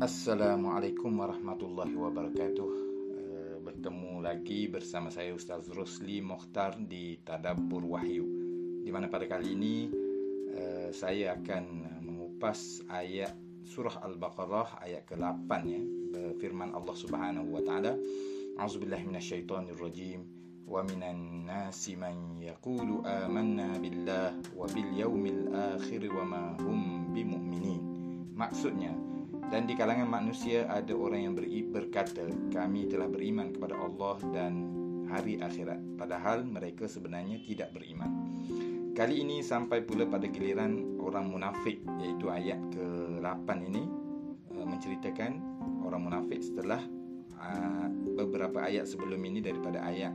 Assalamualaikum warahmatullahi wabarakatuh. Uh, bertemu lagi bersama saya Ustaz Rosli Mokhtar di Tadabbur Wahyu. Di mana pada kali ini uh, saya akan mengupas ayat surah Al-Baqarah ayat ke-8 ya. Firman Allah Subhanahu wa taala, "A'udzubillahi minasyaitonirrajim." ومن الناس من يقول آمنا بالله وباليوم الآخر وما هم بمؤمنين maksudnya dan di kalangan manusia ada orang yang berkata kami telah beriman kepada Allah dan hari akhirat. Padahal mereka sebenarnya tidak beriman. Kali ini sampai pula pada giliran orang munafik iaitu ayat ke-8 ini eh, menceritakan orang munafik setelah uh, beberapa ayat sebelum ini daripada ayat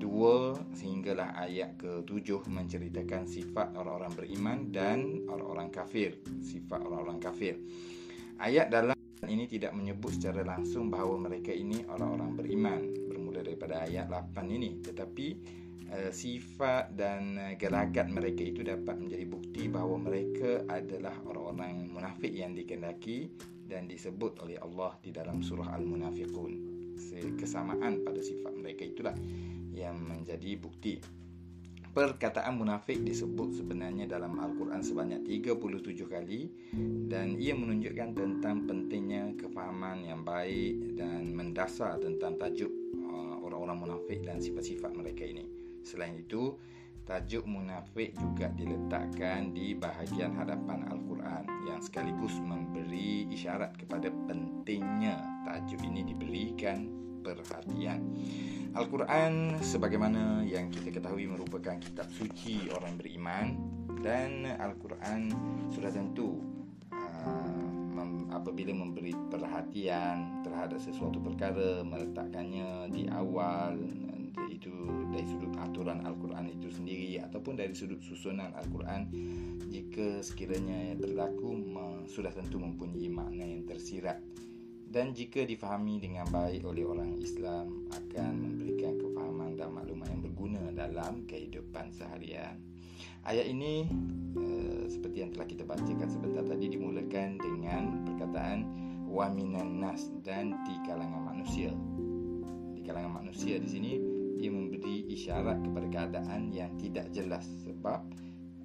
2 sehinggalah ayat ke-7 menceritakan sifat orang-orang beriman dan orang-orang kafir, sifat orang-orang kafir. Ayat dalam ini tidak menyebut secara langsung bahawa mereka ini orang-orang beriman bermula daripada ayat 8 ini tetapi uh, sifat dan uh, gelagat mereka itu dapat menjadi bukti bahawa mereka adalah orang-orang munafik yang dikendaki dan disebut oleh Allah di dalam surah Al-Munafiqun. Kesamaan pada sifat mereka itulah yang menjadi bukti. Perkataan munafik disebut sebenarnya dalam Al-Quran sebanyak 37 kali dan ia menunjukkan tentang pentingnya kefahaman yang baik dan mendasar tentang tajuk uh, orang-orang munafik dan sifat-sifat mereka ini. Selain itu, tajuk munafik juga diletakkan di bahagian hadapan Al-Quran yang sekaligus memberi isyarat kepada pentingnya tajuk ini diberikan perhatian. Al-Quran sebagaimana yang kita ketahui merupakan kitab suci orang beriman dan Al-Quran sudah tentu uh, apabila memberi perhatian terhadap sesuatu perkara meletakkannya di awal iaitu dari sudut aturan Al-Quran itu sendiri ataupun dari sudut susunan Al-Quran jika sekiranya berlaku sudah tentu mempunyai makna yang tersirat dan jika difahami dengan baik oleh orang Islam akan memberikan kefahaman dan maklumat yang berguna dalam kehidupan seharian. Ayat ini uh, seperti yang telah kita bacakan sebentar tadi dimulakan dengan perkataan wa minan nas dan di kalangan manusia. Di kalangan manusia di sini ia memberi isyarat kepada keadaan yang tidak jelas sebab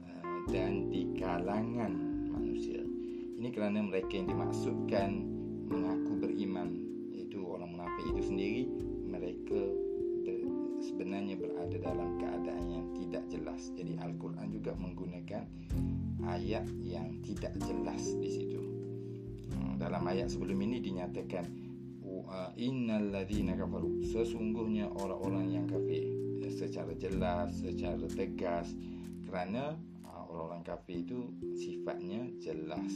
uh, dan di kalangan manusia. Ini kerana mereka yang dimaksudkan mengaku beriman iaitu orang munafik itu sendiri mereka ber, sebenarnya berada dalam keadaan yang tidak jelas. Jadi al-Quran juga menggunakan ayat yang tidak jelas di situ. Hmm, dalam ayat sebelum ini dinyatakan innal ladzina kafaru. Sesungguhnya orang-orang yang kafir secara jelas secara tegas kerana uh, orang-orang kafir itu sifatnya jelas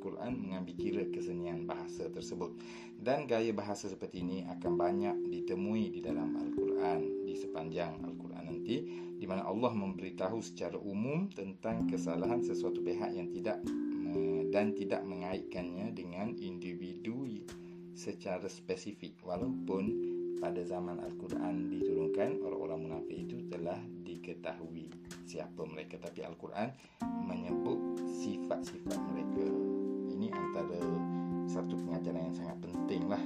Al-Quran mengambil kira kesenian bahasa tersebut. Dan gaya bahasa seperti ini akan banyak ditemui di dalam Al-Quran di sepanjang Al-Quran nanti di mana Allah memberitahu secara umum tentang kesalahan sesuatu pihak yang tidak dan tidak mengaitkannya dengan individu secara spesifik. Walaupun pada zaman Al-Quran diturunkan orang-orang munafik itu telah diketahui siapa mereka. Tapi Al-Quran menyebut sifat-sifat mereka ini antara satu pengajaran yang sangat penting lah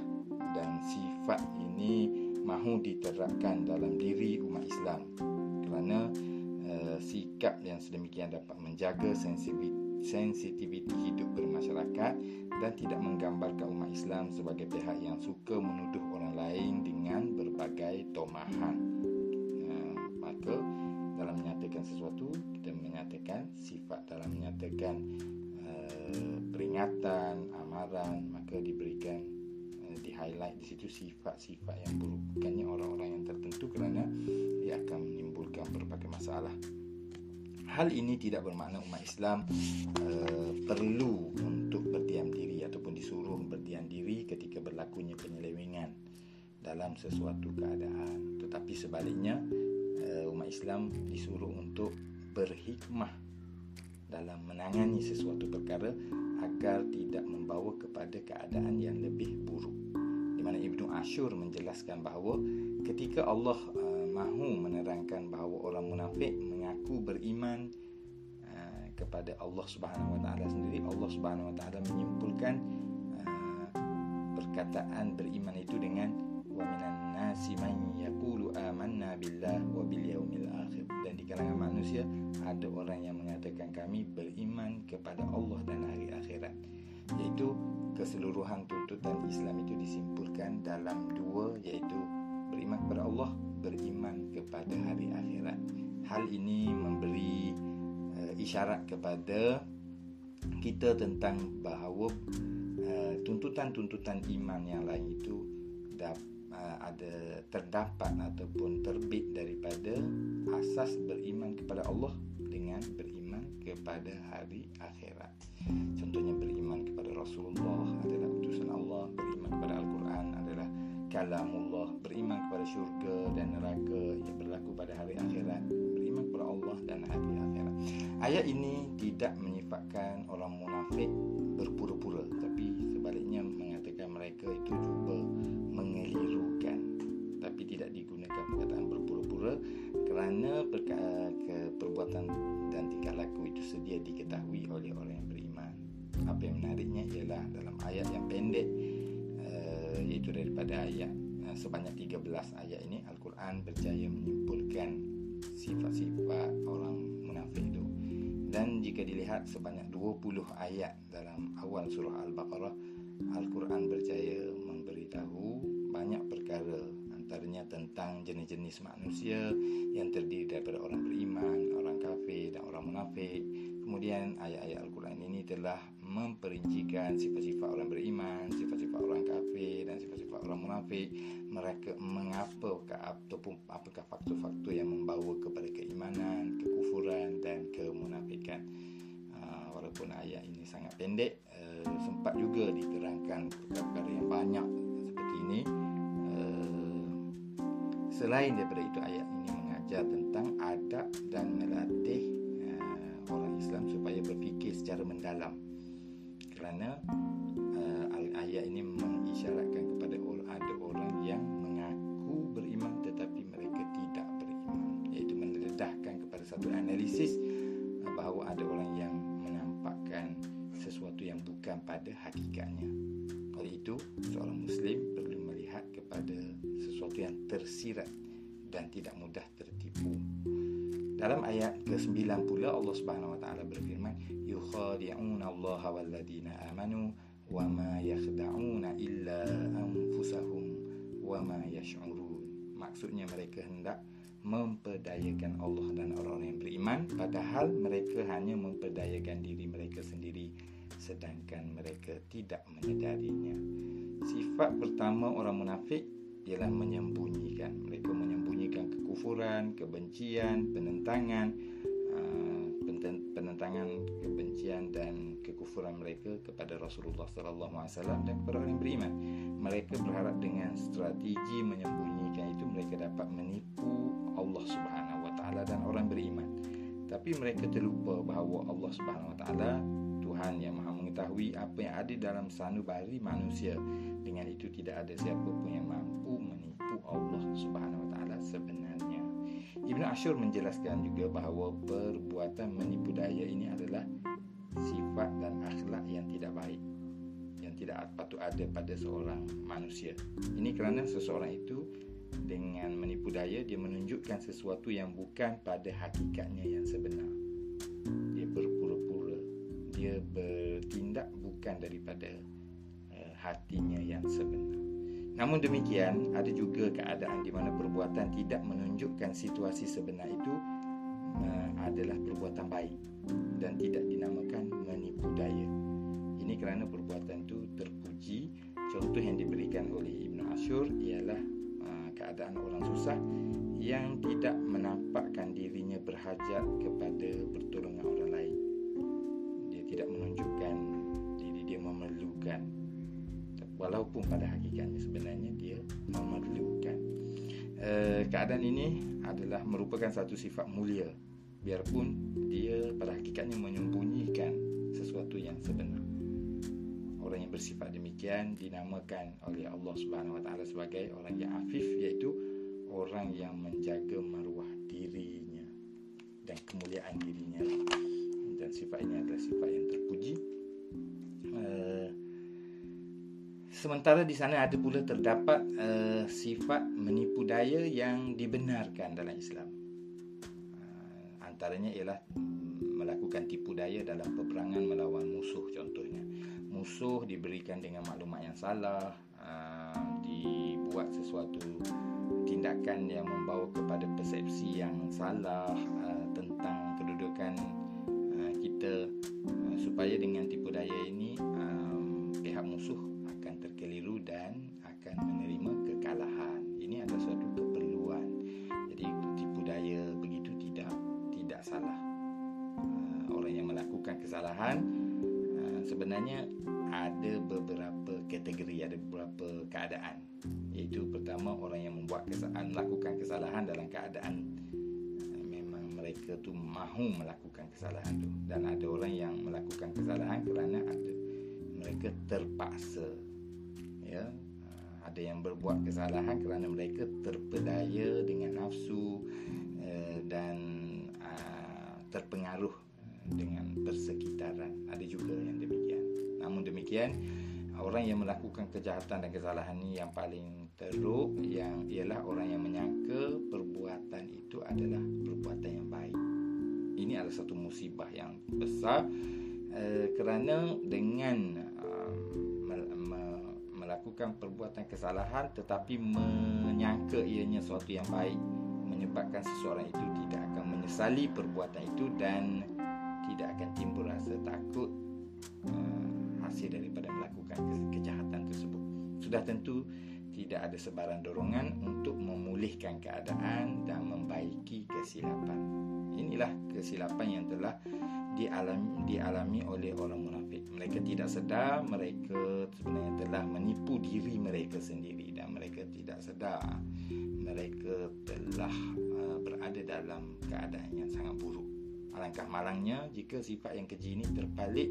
dan sifat ini mahu diterapkan dalam diri umat Islam kerana uh, sikap yang sedemikian dapat menjaga sensitiviti hidup bermasyarakat dan tidak menggambarkan umat Islam sebagai pihak yang suka menuduh orang lain dengan berbagai tomahan. Uh, maka dalam menyatakan sesuatu kita menyatakan sifat dalam menyatakan peringatan, amaran maka diberikan uh, di highlight di situ sifat-sifat yang buruk bukannya orang-orang yang tertentu kerana ia akan menimbulkan berbagai masalah. Hal ini tidak bermakna umat Islam uh, perlu untuk berdiam diri ataupun disuruh berdiam diri ketika berlakunya penyelewengan dalam sesuatu keadaan. Tetapi sebaliknya uh, umat Islam disuruh untuk berhikmah dalam menangani sesuatu perkara agar tidak membawa kepada keadaan yang lebih buruk. Di mana Ibnu Ashur menjelaskan bahawa ketika Allah uh, mahu menerangkan bahawa orang munafik mengaku beriman uh, kepada Allah Subhanahu Wa Taala sendiri Allah Subhanahu Wa Taala menyimpulkan uh, perkataan beriman itu dengan man yaqulu amanna billah wa bil yaumil akhir. Dan di kalangan manusia ada orang yang mengatakan kami beriman kepada Allah dan hari akhirat. Iaitu keseluruhan tuntutan Islam itu disimpulkan dalam dua iaitu beriman kepada Allah beriman kepada hari akhirat. Hal ini memberi uh, isyarat kepada kita tentang bahawa uh, tuntutan-tuntutan iman yang lain itu dap, uh, ada terdapat ataupun terbit daripada asas beriman kepada Allah dengan beriman kepada hari akhirat. Contohnya beriman kepada Rasulullah adalah utusan Allah, beriman kepada Al-Quran adalah kalamullah, beriman kepada syurga dan neraka yang berlaku pada hari akhirat Allah dan hari akhirat. Ayat ini tidak menyifatkan orang munafik berpura-pura tapi sebaliknya mengatakan mereka itu mengelirukan tapi tidak digunakan perkataan berpura-pura kerana perkara ke perbuatan dan tingkah laku itu sedia diketahui oleh orang yang beriman. Apa yang menariknya ialah dalam ayat yang pendek uh, iaitu daripada ayat uh, sebanyak 13 ayat ini Al-Quran berjaya menyimpulkan sifat-sifat orang munafik itu dan jika dilihat sebanyak 20 ayat dalam awal surah Al-Baqarah Al-Quran berjaya memberitahu banyak perkara antaranya tentang jenis-jenis manusia yang terdiri daripada orang beriman, orang kafir dan orang munafik. Kemudian ayat-ayat Al-Quran ini telah memperincikan sifat-sifat orang beriman, sifat-sifat orang kafir dan sifat-sifat orang munafik. Mereka mengapa ataupun apakah faktor-faktor yang membawa kepada keimanan, kekufuran dan kemunafikan. Uh, walaupun ayat ini sangat pendek uh, sempat juga diterangkan perkara-perkara yang banyak seperti ini selain daripada itu ayat ini mengajar tentang adab dan melatih uh, orang Islam supaya berfikir secara mendalam. Kerana uh, ayat ini mengisyaratkan kepada orang ada orang yang mengaku beriman tetapi mereka tidak beriman. Iaitu mendedahkan kepada satu analisis uh, bahawa ada orang yang menampakkan sesuatu yang bukan pada hakikatnya. Oleh itu seorang muslim perlu melihat kepada tersirat dan tidak mudah tertipu. Dalam ayat ke-9 pula Allah Subhanahu wa taala berfirman, "Yukhadi'una Allah walladziina amanu wa ma yakhda'una illa anfusahum wa ma yash'urun." Maksudnya mereka hendak memperdayakan Allah dan orang-orang yang beriman padahal mereka hanya memperdayakan diri mereka sendiri sedangkan mereka tidak menyadarinya. Sifat pertama orang munafik ialah menyembunyikan mereka menyembunyikan kekufuran kebencian penentangan penentangan kebencian dan kekufuran mereka kepada Rasulullah sallallahu alaihi wasallam dan kepada orang yang beriman. Mereka berharap dengan strategi menyembunyikan itu mereka dapat menipu Allah Subhanahu wa taala dan orang beriman. Tapi mereka terlupa bahawa Allah Subhanahu wa taala Tuhan yang Maha mengetahui apa yang ada dalam sanubari manusia. Dengan itu tidak ada siapa pun yang mampu Allah Subhanahu wa taala sebenarnya. Ibn Ashur menjelaskan juga bahawa perbuatan menipu daya ini adalah sifat dan akhlak yang tidak baik yang tidak patut ada pada seorang manusia. Ini kerana seseorang itu dengan menipu daya dia menunjukkan sesuatu yang bukan pada hakikatnya yang sebenar. Dia berpura-pura. Dia bertindak bukan daripada uh, hatinya yang sebenar. Namun demikian, ada juga keadaan di mana perbuatan tidak menunjukkan situasi sebenar itu uh, adalah perbuatan baik dan tidak dinamakan menipu daya. Ini kerana perbuatan itu terpuji. Contoh yang diberikan oleh Ibn Ashur ialah uh, keadaan orang susah yang tidak menampakkan dirinya berhajat kepada pertolongan orang lain. Dia tidak menunjukkan diri dia memerlukan walaupun pada hakikatnya sebenarnya dia memerlukan. Uh, keadaan ini adalah merupakan satu sifat mulia. Biarpun dia pada hakikatnya menyembunyikan sesuatu yang sebenar. Orang yang bersifat demikian dinamakan oleh Allah Subhanahu Wa Taala sebagai orang yang afif iaitu orang yang menjaga maruah dirinya dan kemuliaan dirinya sementara di sana ada pula terdapat uh, sifat menipu daya yang dibenarkan dalam Islam. Uh, antaranya ialah melakukan tipu daya dalam peperangan melawan musuh contohnya. Musuh diberikan dengan maklumat yang salah, uh, dibuat sesuatu tindakan yang membawa kepada persepsi yang salah uh, tentang kedudukan uh, kita uh, supaya dengan tipu daya ini sebenarnya ada beberapa kategori, ada beberapa keadaan. Iaitu pertama orang yang membuat kesalahan melakukan kesalahan dalam keadaan. Memang mereka tu mahu melakukan kesalahan tu. Dan ada orang yang melakukan kesalahan kerana ada mereka terpaksa ya. Ada yang berbuat kesalahan kerana mereka terpedaya dengan nafsu eh, dan terpengaruh dengan persekitaran. Ada juga yang demikian namun demikian orang yang melakukan kejahatan dan kesalahan ini yang paling teruk yang ialah orang yang menyangka perbuatan itu adalah perbuatan yang baik. Ini adalah satu musibah yang besar uh, kerana dengan uh, melakukan perbuatan kesalahan tetapi menyangka ianya sesuatu yang baik menyebabkan seseorang itu tidak akan menyesali perbuatan itu dan tidak akan timbul rasa takut uh, hasil daripada melakukan kejahatan tersebut. Sudah tentu tidak ada sebarang dorongan untuk memulihkan keadaan dan membaiki kesilapan. Inilah kesilapan yang telah dialami, dialami oleh orang munafik. Mereka tidak sedar mereka sebenarnya telah menipu diri mereka sendiri dan mereka tidak sedar mereka telah uh, berada dalam keadaan yang sangat buruk. Alangkah malangnya jika sifat yang keji ini terbalik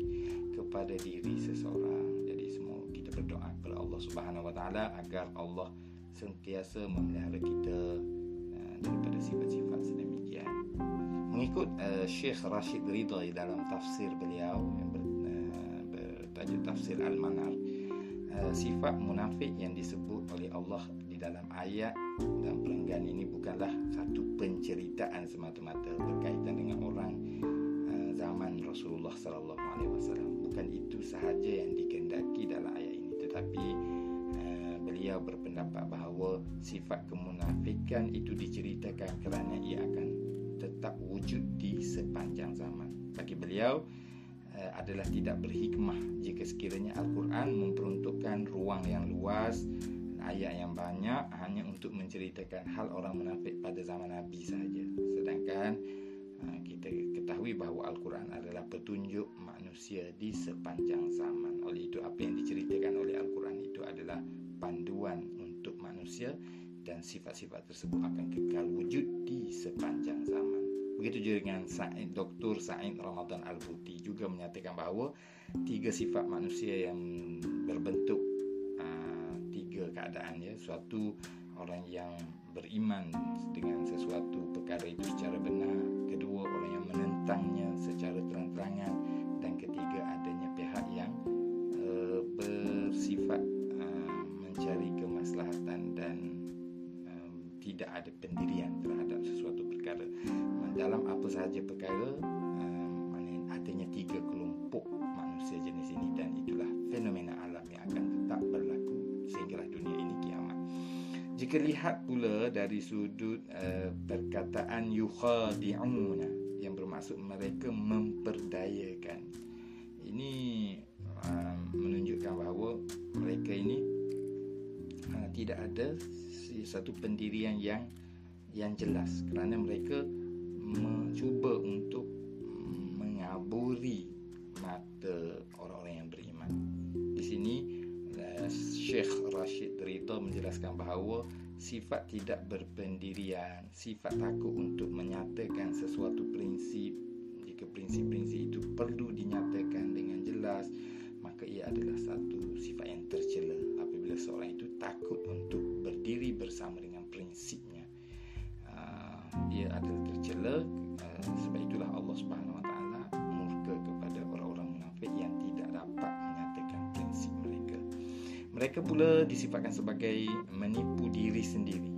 kepada diri seseorang. Jadi semua kita berdoa kepada Allah Subhanahu Wa Taala agar Allah sentiasa memelihara kita uh, daripada sifat-sifat sedemikian. Mengikut uh, Syekh Rashid Ridha dalam tafsir beliau yang ber, uh, bertajuk tafsir Al-Manar, uh, sifat munafik yang disebut oleh Allah di dalam ayat dan perenggan ini bukanlah satu penceritaan semata-mata berkaitan dengan orang sahaja yang dikehendaki dalam ayat ini tetapi uh, beliau berpendapat bahawa sifat kemunafikan itu diceritakan kerana ia akan tetap wujud di sepanjang zaman. Bagi beliau uh, adalah tidak berhikmah jika sekiranya Al-Quran memperuntukkan ruang yang luas ayat yang banyak hanya untuk menceritakan hal orang munafik pada zaman Nabi saja. Sedangkan kita ketahui bahawa Al-Quran adalah petunjuk manusia di sepanjang zaman. Oleh itu apa yang diceritakan oleh Al-Quran itu adalah panduan untuk manusia dan sifat-sifat tersebut akan kekal wujud di sepanjang zaman. Begitu juga dengan Said, Dr. Said Ramadan Al-Buti juga menyatakan bahawa tiga sifat manusia yang berbentuk keadaan ya suatu orang yang beriman dengan sesuatu perkara itu secara benar yang menentangnya secara terang-terangan dan ketiga adanya pihak yang uh, bersifat uh, mencari kemaslahatan dan uh, tidak ada pendirian terhadap sesuatu perkara dalam apa sahaja perkara uh, adanya tiga kelompok manusia jenis ini dan itulah fenomena alam yang akan tetap berlaku sehinggalah dunia ini kiamat. Jika lihat pula dari sudut uh, perkataan yukhadi'una bermaksud mereka memperdayakan. Ini uh, menunjukkan bahawa mereka ini uh, tidak ada satu pendirian yang yang jelas kerana mereka mencuba untuk mengaburi mata orang-orang yang beriman. Di sini Syekh Rashid Ridha menjelaskan bahawa sifat tidak berpendirian, sifat takut untuk menyatakan sesuatu prinsip. Jika prinsip-prinsip itu perlu dinyatakan dengan jelas maka ia adalah satu sifat yang tercela. Apabila seorang itu takut untuk berdiri bersama dengan prinsipnya uh, ia adalah tercela uh, sebab itulah Allah Subhanahu mereka pula disifatkan sebagai menipu diri sendiri.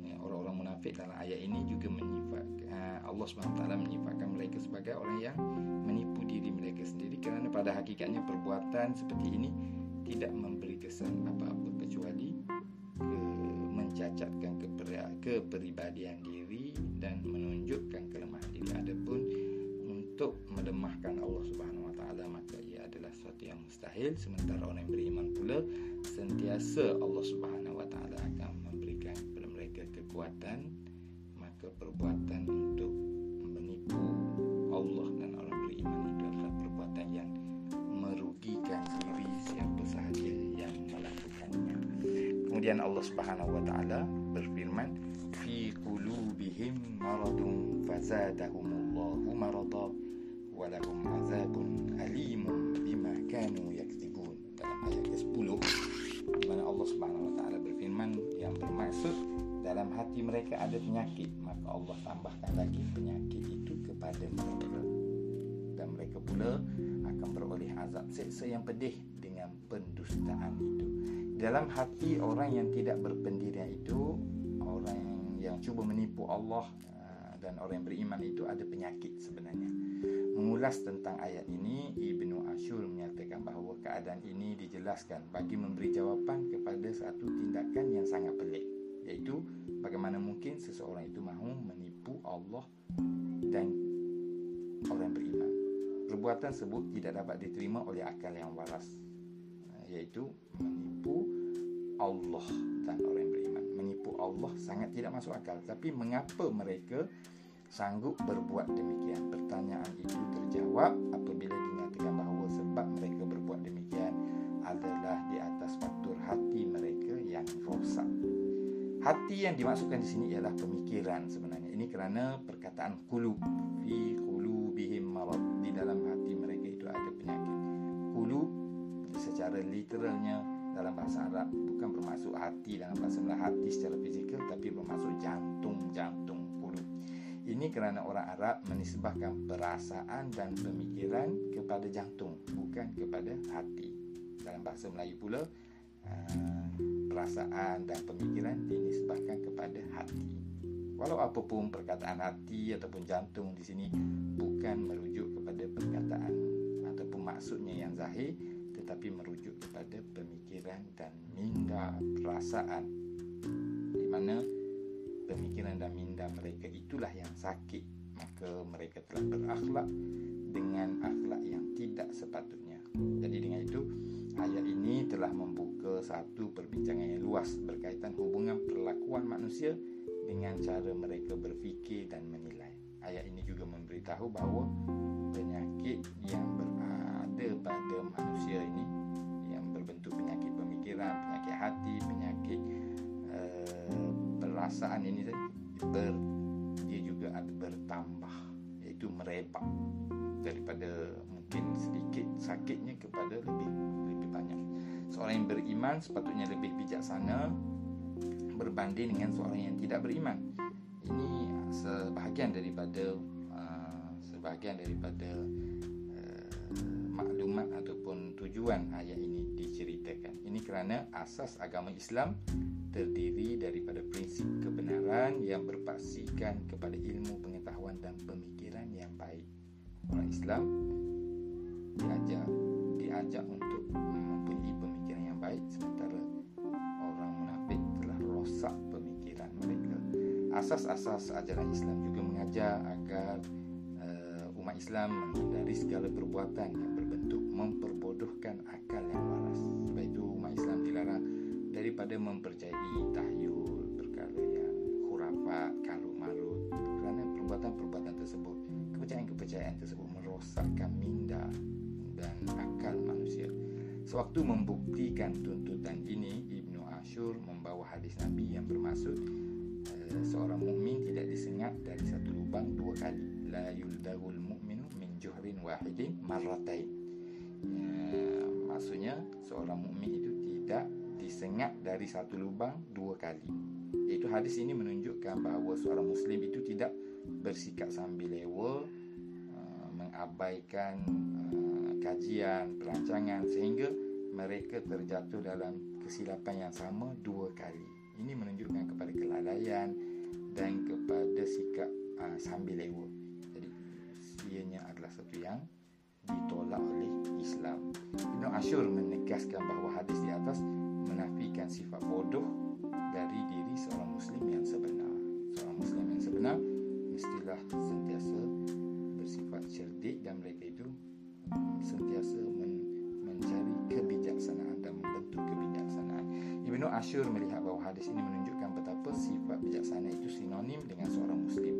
Ya, orang-orang munafik dalam ayat ini juga menyifat uh, Allah SWT menyifatkan mereka sebagai orang yang menipu diri mereka sendiri kerana pada hakikatnya perbuatan seperti ini tidak memberi kesan apa-apa kecuali ke mencacatkan kepribadian diri dan menunjukkan kelemahan diri. Adapun untuk melemahkan Allah Subhanahu Wa Taala maka ia adalah sesuatu yang mustahil sementara orang yang beriman pula sentiasa Allah Subhanahu Wa Taala akan memberikan kepada mereka kekuatan maka perbuatan untuk menipu Allah dan orang beriman itu adalah perbuatan yang merugikan diri siapa sahaja yang melakukannya. Kemudian Allah Subhanahu Wa Taala berfirman fi qulubihim maradun fazadahumullahu marada walahum azabun alimun kanu yakzibun dalam ayat ke-10 di mana Allah Subhanahu wa taala berfirman yang bermaksud dalam hati mereka ada penyakit maka Allah tambahkan lagi penyakit itu kepada mereka. Dan mereka pula akan beroleh azab seksa yang pedih dengan pendustaan itu. Dalam hati orang yang tidak berpendirian itu orang yang cuba menipu Allah dan orang yang beriman itu ada penyakit sebenarnya. Mengulas tentang ayat ini Ibnu Ashur menyatakan bahawa keadaan ini dijelaskan bagi memberi jawapan kepada satu tindakan yang sangat pelik iaitu bagaimana mungkin seseorang itu mahu menipu Allah dan orang beriman. Perbuatan tersebut tidak dapat diterima oleh akal yang waras iaitu menipu Allah dan orang beriman menipu Allah sangat tidak masuk akal tapi mengapa mereka sanggup berbuat demikian. Pertanyaan itu terjawab apabila dinyatakan bahawa sebab mereka berbuat demikian adalah di atas faktor hati mereka yang rosak. Hati yang dimaksudkan di sini ialah pemikiran sebenarnya. Ini kerana perkataan kulub fi qulubihim marad di dalam hati mereka itu ada penyakit. Kulub secara literalnya dalam bahasa Arab bukan bermaksud hati dalam bahasa Melayu hati secara fizikal tapi bermaksud jantung-jantung ini kerana orang Arab menisbahkan perasaan dan pemikiran kepada jantung bukan kepada hati. Dalam bahasa Melayu pula uh, perasaan dan pemikiran dinisbahkan kepada hati. Walau apapun perkataan hati ataupun jantung di sini bukan merujuk kepada perkataan ataupun maksudnya yang zahir tetapi merujuk kepada pemikiran dan minda perasaan. Di mana pemikiran dan minda mereka itulah yang sakit maka mereka telah berakhlak dengan akhlak yang tidak sepatutnya. Jadi dengan itu ayat ini telah membuka satu perbincangan yang luas berkaitan hubungan perlakuan manusia dengan cara mereka berfikir dan menilai. Ayat ini juga memberitahu bahawa penyakit yang berada pada manusia ini yang berbentuk penyakit pemikiran penyakit hati penyakit perasaan ini ber, dia juga ada bertambah iaitu merebak daripada mungkin sedikit sakitnya kepada lebih lebih banyak. Seorang yang beriman sepatutnya lebih bijaksana berbanding dengan seorang yang tidak beriman. Ini sebahagian daripada uh, sebahagian daripada uh, maklumat ataupun tujuan ayat ini diceritakan ini kerana asas agama Islam terdiri daripada prinsip kebenaran yang berpaksikan kepada ilmu pengetahuan dan pemikiran yang baik. Orang Islam diajar diajak untuk mempunyai pemikiran yang baik sementara orang munafik telah rosak pemikiran mereka. Asas-asas ajaran Islam juga mengajar agar uh, umat Islam menghindari segala perbuatan yang memperbodohkan akal yang waras. Sebab itu umat Islam dilarang daripada mempercayai tahyul perkara yang khurafat, karut marut. Kerana perbuatan-perbuatan tersebut kepercayaan-kepercayaan tersebut merosakkan minda dan akal manusia. Sewaktu membuktikan tuntutan ini Ibnu Ashur membawa hadis Nabi yang bermaksud uh, seorang mukmin tidak disengat dari satu lubang dua kali. La yuldagul mu'minu min juhrin wahidin marratain uh, maksudnya seorang mukmin itu tidak disengat dari satu lubang dua kali. Iaitu hadis ini menunjukkan bahawa seorang Muslim itu tidak bersikap sambil lewa, uh, mengabaikan uh, kajian, perancangan sehingga mereka terjatuh dalam kesilapan yang sama dua kali. Ini menunjukkan kepada kelalaian dan kepada sikap uh, sambil lewa. Jadi ianya adalah satu yang ditolak oleh Islam. Ibn Ashur menegaskan bahawa hadis di atas menafikan sifat bodoh dari diri seorang Muslim yang sebenar. Seorang Muslim yang sebenar mestilah sentiasa bersifat cerdik dan mereka itu sentiasa men- mencari kebijaksanaan dan membentuk kebijaksanaan. Ibnu Ashur melihat bahawa hadis ini menunjukkan betapa sifat bijaksana itu sinonim dengan seorang muslim.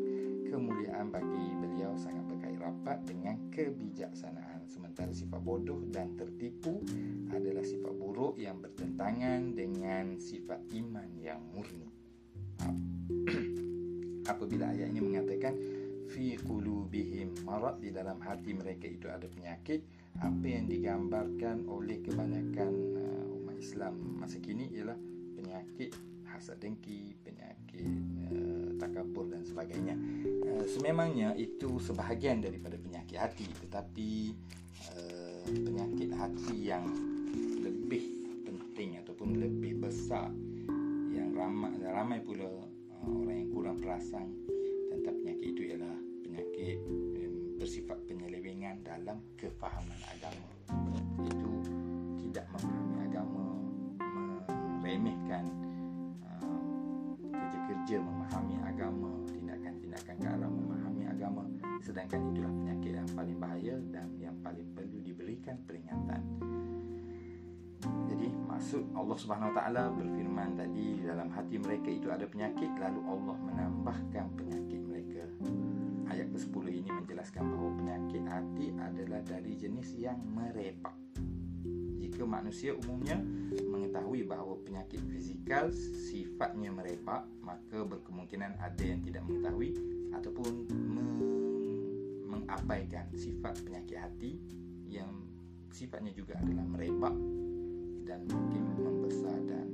Kemuliaan bagi beliau sangat berkait rapat dengan kebijaksanaan. Sementara sifat bodoh dan tertipu adalah sifat buruk yang bertentangan dengan sifat iman yang murni. Apabila ayat ini mengatakan fi qulubihim marad di dalam hati mereka itu ada penyakit apa yang digambarkan oleh kebanyakan uh, umat Islam masa kini ialah penyakit hasad dengki penyakit uh, takabur dan sebagainya. Uh, sememangnya itu sebahagian daripada penyakit hati tetapi uh, penyakit hati yang lebih penting ataupun lebih besar yang ramai ramai pula uh, orang yang kurang perasan tentang penyakit itu ialah penyakit bersifat penyelewengan dalam kefahaman agama. Itu tidak memahami agama meremehkan kerja-kerja memahami agama tindakan-tindakan ke arah memahami agama sedangkan itulah penyakit yang paling bahaya dan yang paling perlu diberikan peringatan jadi maksud Allah Subhanahu Wa Taala berfirman tadi dalam hati mereka itu ada penyakit lalu Allah menambahkan penyakit mereka. Ayat ke-10 ini menjelaskan bahawa penyakit hati adalah dari jenis yang merepak. Jika manusia umumnya mengetahui bahawa penyakit fizikal sifatnya merepak, maka berkemungkinan ada yang tidak mengetahui ataupun mengabaikan sifat penyakit hati yang sifatnya juga adalah merepak dan makin membesar dan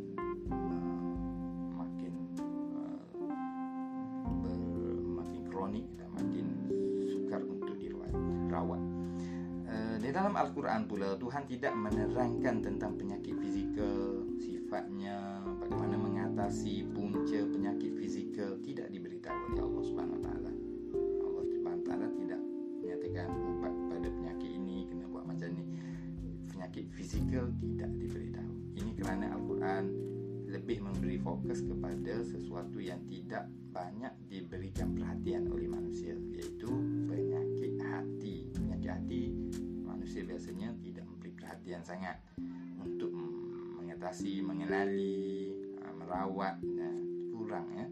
makin uh, ber, makin kronik dan makin sukar untuk dirawat. Di dalam Al-Quran pula Tuhan tidak menerangkan tentang penyakit fizikal, sifatnya, bagaimana mengatasi punca penyakit fizikal tidak diberitahu oleh Allah Subhanahu Taala. Allah Subhanahu Taala tidak menyatakan ubat pada penyakit ini kena buat macam ni. Penyakit fizikal tidak diberitahu. Ini kerana Al-Quran lebih memberi fokus kepada sesuatu yang tidak banyak diberikan perhatian oleh manusia iaitu penyakit biasanya tidak memberi perhatian sangat untuk mengatasi, mengenali, merawat kurang ya.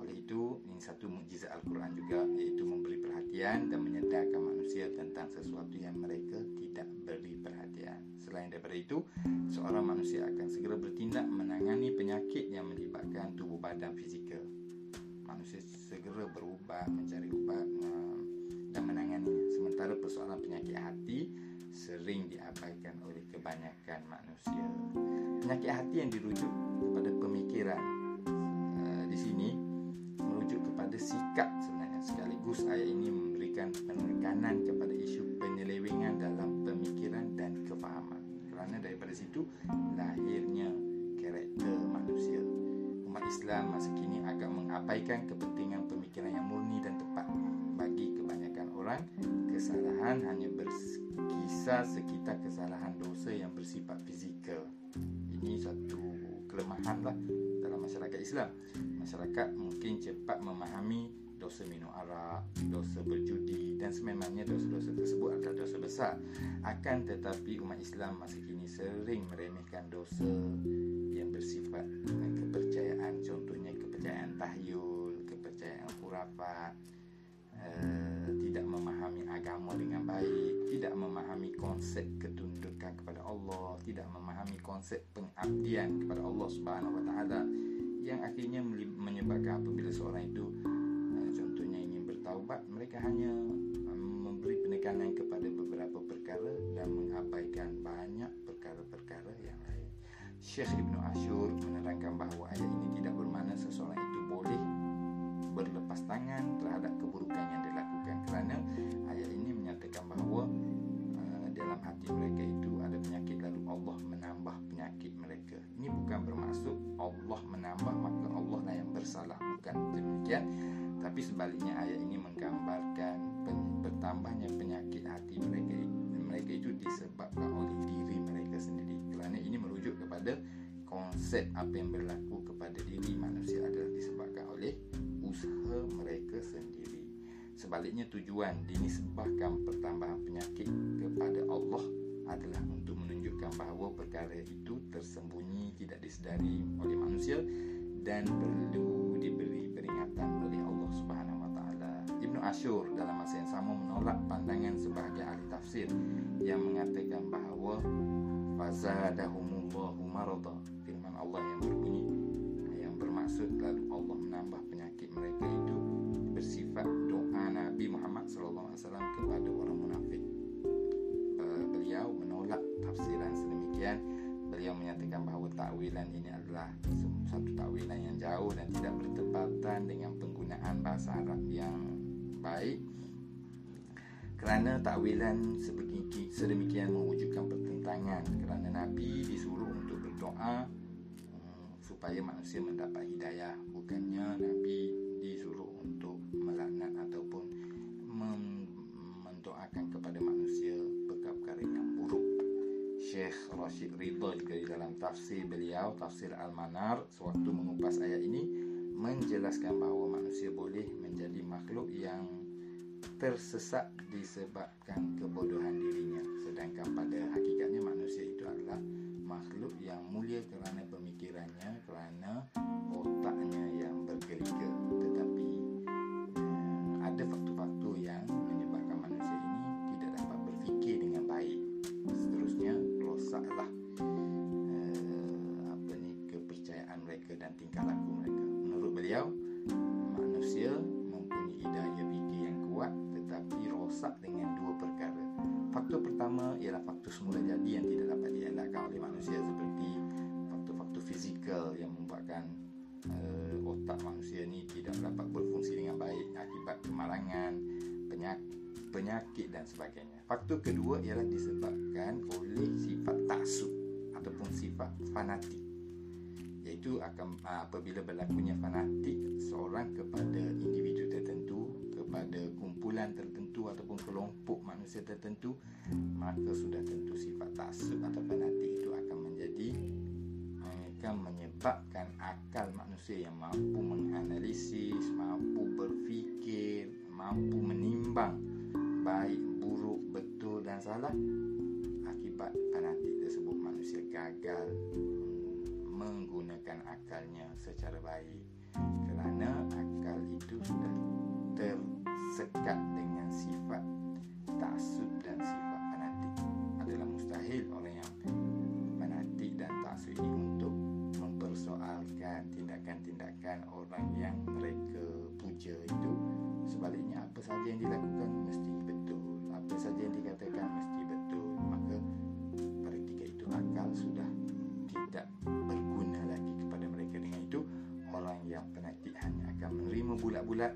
Oleh itu ini satu mukjizat Al-Quran juga iaitu memberi perhatian dan menyedarkan manusia tentang sesuatu yang mereka tidak beri perhatian. Selain daripada itu, seorang manusia akan segera bertindak menangani penyakit yang melibatkan tubuh badan fizikal. Manusia segera berubah mencari ubat dan menanganinya. Sementara persoalan penyakit hati sering diabaikan oleh kebanyakan manusia. Penyakit hati yang dirujuk kepada pemikiran uh, di sini merujuk kepada sikap sebenarnya sekaligus ayat ini memberikan penekanan kepada isu penyelewengan dalam pemikiran dan kefahaman. Kerana daripada situ lahirnya karakter manusia. Umat Islam masa kini agak mengabaikan kepentingan pemikiran yang murni dan tepat. Bagi kebanyakan orang, kesalahan hanya berkisar sekitar kesalahan dosa yang bersifat fizikal. Ini satu kelemahan lah dalam masyarakat Islam. Masyarakat mungkin cepat memahami dosa minum arak, dosa berjudi dan sememangnya dosa-dosa tersebut adalah dosa besar. Akan tetapi umat Islam masa kini sering meremehkan dosa yang bersifat kepercayaan. Contohnya kepercayaan tahyul, kepercayaan khurafat, uh, tidak memahami agama dengan baik, tidak memahami konsep ketundukan kepada Allah, tidak memahami konsep pengabdian kepada Allah Subhanahu Wa Taala yang akhirnya menyebabkan apabila seorang itu contohnya ingin bertaubat mereka hanya memberi penekanan kepada beberapa perkara dan mengabaikan banyak perkara-perkara yang Syekh Ibn Ashur menerangkan bahawa ayat ini tidak bermakna seseorang itu boleh berlepas tangan terhadap keburukan yang dilakukan kerana ayat ini menyatakan bahawa uh, dalam hati mereka itu ada penyakit lalu Allah menambah penyakit mereka. Ini bukan bermaksud Allah menambah maka Allah lah yang bersalah. Bukan demikian. Tapi sebaliknya ayat ini menggambarkan pen- bertambahnya penyakit hati mereka mereka itu disebabkan oleh diri mereka sendiri. Kerana ini merujuk kepada konsep apa yang berlaku kepada diri manusia adalah disebabkan oleh usaha mereka sendiri. Sebaliknya tujuan dinisbahkan pertambahan penyakit kepada Allah adalah untuk menunjukkan bahawa perkara itu tersembunyi tidak disedari oleh manusia dan perlu diberi peringatan oleh Allah Subhanahu Wa Taala. Ibnu Ashur dalam masa yang sama menolak pandangan sebahagian ahli tafsir yang mengatakan bahawa fazadahumullahu marada. Firman Allah yang berbunyi yang bermaksud lalu Allah menambah penyakit mereka itu bersifat doa Nabi Muhammad sallallahu alaihi wasallam kepada orang munafik. Beliau menolak tafsiran sedemikian. Beliau menyatakan bahawa takwilan ini adalah satu takwilan yang jauh dan tidak bertepatan dengan penggunaan bahasa Arab yang baik. Kerana takwilan sedemikian mewujudkan pertentangan kerana Nabi disuruh untuk berdoa hmm, supaya manusia mendapat hidayah. Bukannya Nabi disuruh untuk melaknat ataupun mendoakan kepada manusia perkara-perkara yang buruk. Syekh Rashid Ridha juga di dalam tafsir beliau tafsir Al-Manar sewaktu mengupas ayat ini menjelaskan bahawa manusia boleh menjadi makhluk yang tersesat disebabkan kebodohan dirinya. Sedangkan pada makhluk yang mulia kerana pemikirannya kerana yang membuatkan uh, otak manusia ni tidak dapat berfungsi dengan baik akibat kemalangan, penyakit, penyakit dan sebagainya. Faktor kedua ialah disebabkan oleh sifat taksub ataupun sifat fanatik iaitu akan uh, apabila berlakunya fanatik seorang kepada individu tertentu kepada kumpulan tertentu ataupun kelompok manusia tertentu maka sudah tentu sifat taksub atau fanatik itu akan menjadi akan menyebabkan akal manusia yang mampu menganalisis, mampu berfikir, mampu menimbang baik, buruk, betul dan salah akibat fanatik tersebut. Manusia gagal menggunakan akalnya secara baik kerana akal itu sudah tersekat dengan sifat taksub dan sifat tindakan-tindakan orang yang mereka puja itu sebaliknya apa saja yang dilakukan mesti betul. Apa saja yang dikatakan mesti betul maka pada ketika itu akal sudah tidak berguna lagi kepada mereka. Dengan itu orang yang fanatik hanya akan menerima bulat-bulat